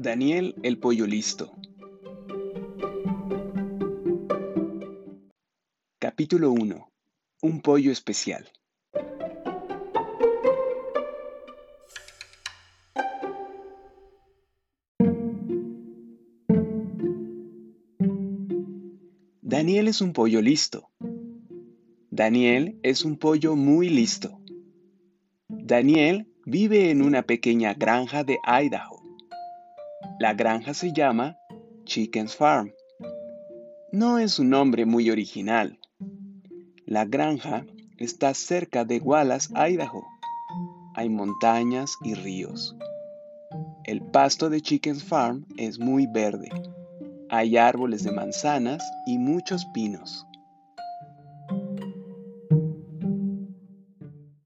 Daniel el pollo listo. Capítulo 1. Un pollo especial. Daniel es un pollo listo. Daniel es un pollo muy listo. Daniel vive en una pequeña granja de Idaho. La granja se llama Chicken's Farm. No es un nombre muy original. La granja está cerca de Wallace, Idaho. Hay montañas y ríos. El pasto de Chicken's Farm es muy verde. Hay árboles de manzanas y muchos pinos.